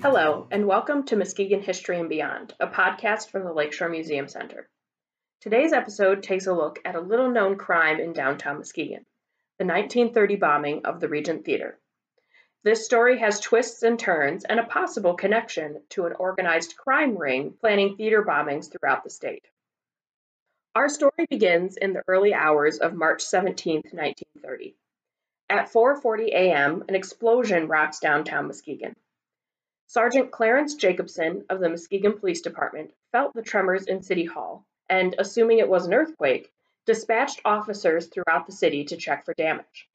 Hello, and welcome to Muskegon History and Beyond, a podcast from the Lakeshore Museum Center. Today's episode takes a look at a little known crime in downtown Muskegon the 1930 bombing of the Regent Theater. This story has twists and turns and a possible connection to an organized crime ring planning theater bombings throughout the state. Our story begins in the early hours of March 17, 1930. At 4:40 a.m., an explosion rocks downtown Muskegon. Sergeant Clarence Jacobson of the Muskegon Police Department felt the tremors in City Hall and, assuming it was an earthquake, dispatched officers throughout the city to check for damage.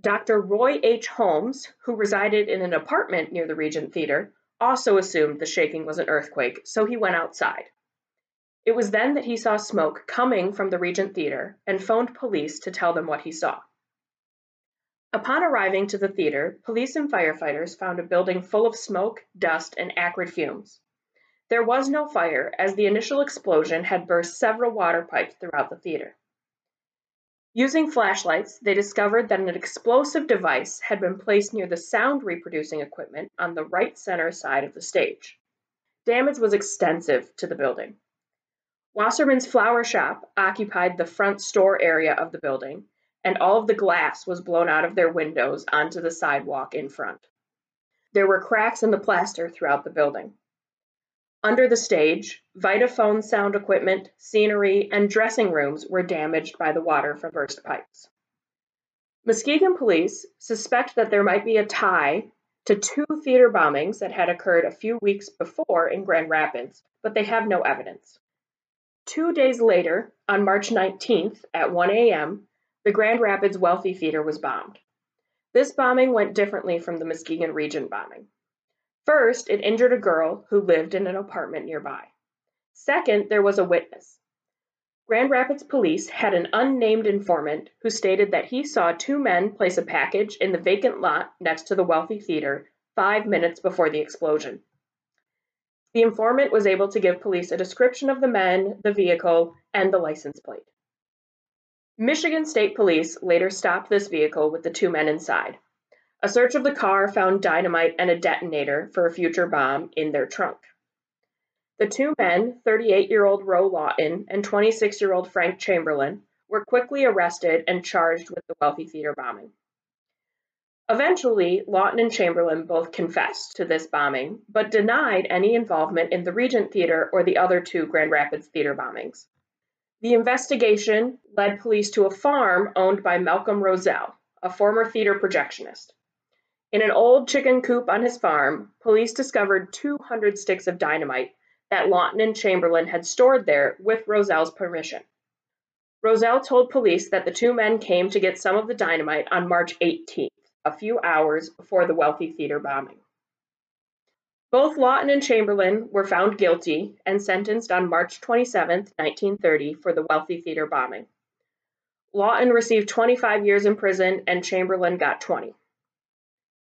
Dr. Roy H. Holmes, who resided in an apartment near the Regent Theater, also assumed the shaking was an earthquake, so he went outside. It was then that he saw smoke coming from the Regent Theater and phoned police to tell them what he saw. Upon arriving to the theater, police and firefighters found a building full of smoke, dust, and acrid fumes. There was no fire, as the initial explosion had burst several water pipes throughout the theater. Using flashlights, they discovered that an explosive device had been placed near the sound reproducing equipment on the right center side of the stage. Damage was extensive to the building. Wasserman's flower shop occupied the front store area of the building, and all of the glass was blown out of their windows onto the sidewalk in front. There were cracks in the plaster throughout the building. Under the stage, Vitaphone sound equipment, scenery, and dressing rooms were damaged by the water from burst pipes. Muskegon police suspect that there might be a tie to two theater bombings that had occurred a few weeks before in Grand Rapids, but they have no evidence. Two days later, on March 19th at 1 a.m., the Grand Rapids Wealthy Theater was bombed. This bombing went differently from the Muskegon Regent bombing. First, it injured a girl who lived in an apartment nearby. Second, there was a witness. Grand Rapids police had an unnamed informant who stated that he saw two men place a package in the vacant lot next to the Wealthy Theater five minutes before the explosion. The informant was able to give police a description of the men, the vehicle, and the license plate. Michigan State Police later stopped this vehicle with the two men inside. A search of the car found dynamite and a detonator for a future bomb in their trunk. The two men, 38 year old Roe Lawton and 26 year old Frank Chamberlain, were quickly arrested and charged with the Wealthy Theater bombing. Eventually, Lawton and Chamberlain both confessed to this bombing, but denied any involvement in the Regent Theater or the other two Grand Rapids theater bombings. The investigation led police to a farm owned by Malcolm Roselle, a former theater projectionist. In an old chicken coop on his farm, police discovered 200 sticks of dynamite that Lawton and Chamberlain had stored there with Roselle's permission. Roselle told police that the two men came to get some of the dynamite on March 18th, a few hours before the wealthy theater bombing. Both Lawton and Chamberlain were found guilty and sentenced on March 27, 1930, for the Wealthy Theater bombing. Lawton received 25 years in prison and Chamberlain got 20.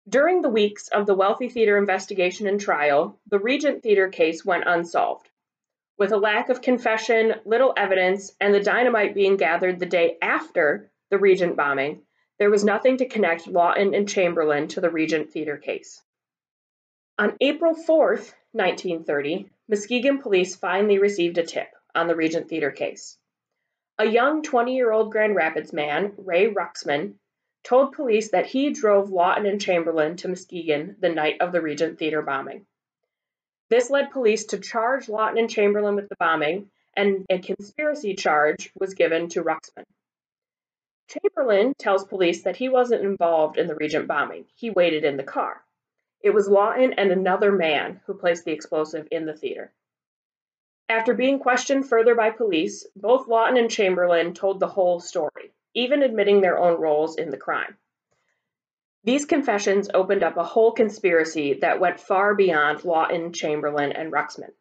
During the weeks of the Wealthy Theater investigation and trial, the Regent Theater case went unsolved. With a lack of confession, little evidence, and the dynamite being gathered the day after the Regent bombing, there was nothing to connect Lawton and Chamberlain to the Regent Theater case. On April 4, 1930, Muskegon police finally received a tip on the Regent Theater case. A young 20 year old Grand Rapids man, Ray Ruxman, told police that he drove Lawton and Chamberlain to Muskegon the night of the Regent Theater bombing. This led police to charge Lawton and Chamberlain with the bombing, and a conspiracy charge was given to Ruxman. Chamberlain tells police that he wasn't involved in the Regent bombing, he waited in the car. It was Lawton and another man who placed the explosive in the theater. After being questioned further by police, both Lawton and Chamberlain told the whole story, even admitting their own roles in the crime. These confessions opened up a whole conspiracy that went far beyond Lawton, Chamberlain, and Ruxman.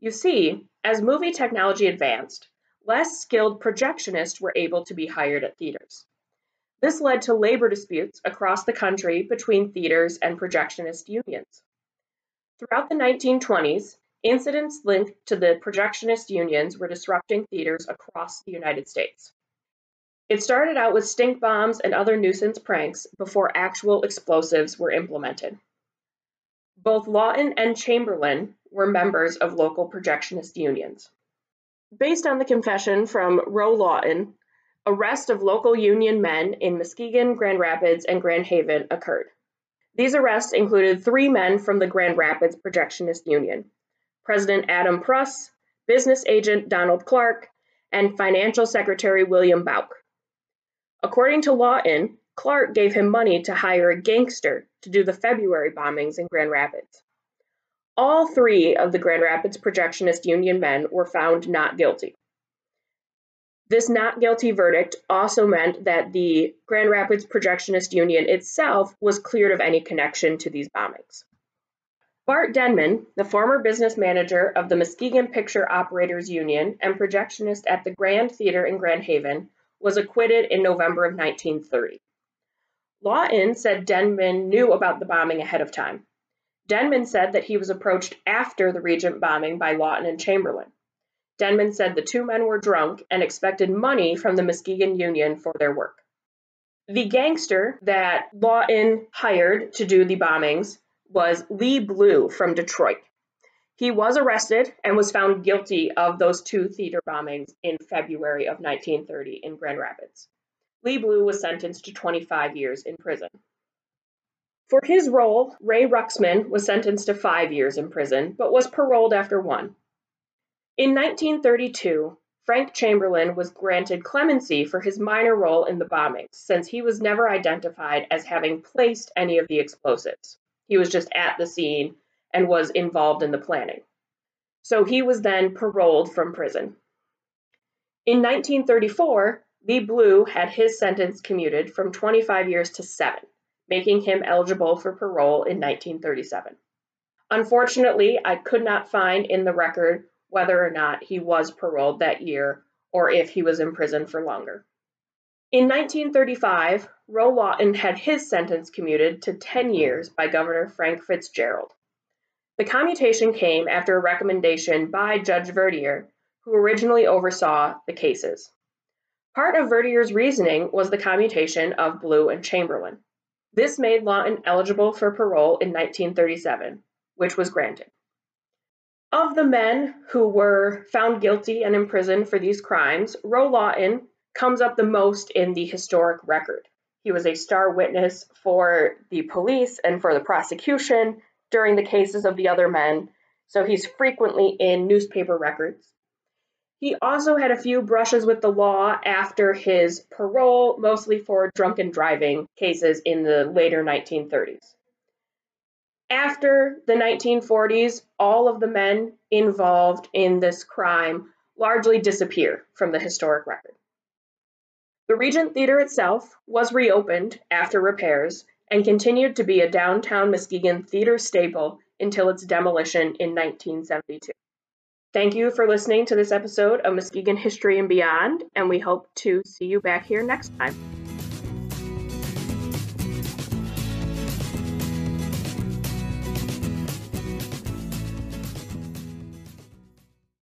You see, as movie technology advanced, less skilled projectionists were able to be hired at theaters. This led to labor disputes across the country between theaters and projectionist unions. Throughout the 1920s, incidents linked to the projectionist unions were disrupting theaters across the United States. It started out with stink bombs and other nuisance pranks before actual explosives were implemented. Both Lawton and Chamberlain were members of local projectionist unions. Based on the confession from Roe Lawton, arrest of local union men in Muskegon, Grand Rapids, and Grand Haven occurred. These arrests included three men from the Grand Rapids Projectionist Union President Adam Pruss, business agent Donald Clark, and financial secretary William Bouck. According to Lawton, Clark gave him money to hire a gangster to do the February bombings in Grand Rapids. All three of the Grand Rapids Projectionist Union men were found not guilty. This not guilty verdict also meant that the Grand Rapids Projectionist Union itself was cleared of any connection to these bombings. Bart Denman, the former business manager of the Muskegon Picture Operators Union and projectionist at the Grand Theater in Grand Haven, was acquitted in November of 1930. Lawton said Denman knew about the bombing ahead of time. Denman said that he was approached after the Regent bombing by Lawton and Chamberlain. Denman said the two men were drunk and expected money from the Muskegon Union for their work. The gangster that Lawton hired to do the bombings was Lee Blue from Detroit. He was arrested and was found guilty of those two theater bombings in February of 1930 in Grand Rapids. Lee Blue was sentenced to 25 years in prison. For his role, Ray Ruxman was sentenced to five years in prison, but was paroled after one. In 1932, Frank Chamberlain was granted clemency for his minor role in the bombings, since he was never identified as having placed any of the explosives. He was just at the scene and was involved in the planning. So he was then paroled from prison. In 1934, Lee Blue had his sentence commuted from 25 years to seven, making him eligible for parole in 1937. Unfortunately, I could not find in the record whether or not he was paroled that year or if he was in prison for longer. In 1935, Roe Lawton had his sentence commuted to 10 years by Governor Frank Fitzgerald. The commutation came after a recommendation by Judge Verdier, who originally oversaw the cases. Part of Verdier's reasoning was the commutation of Blue and Chamberlain. This made Lawton eligible for parole in 1937, which was granted. Of the men who were found guilty and imprisoned for these crimes, Roe Lawton comes up the most in the historic record. He was a star witness for the police and for the prosecution during the cases of the other men, so he's frequently in newspaper records. He also had a few brushes with the law after his parole, mostly for drunken driving cases in the later 1930s. After the 1940s, all of the men involved in this crime largely disappear from the historic record. The Regent Theater itself was reopened after repairs and continued to be a downtown Muskegon theater staple until its demolition in 1972. Thank you for listening to this episode of Muskegon History and Beyond, and we hope to see you back here next time.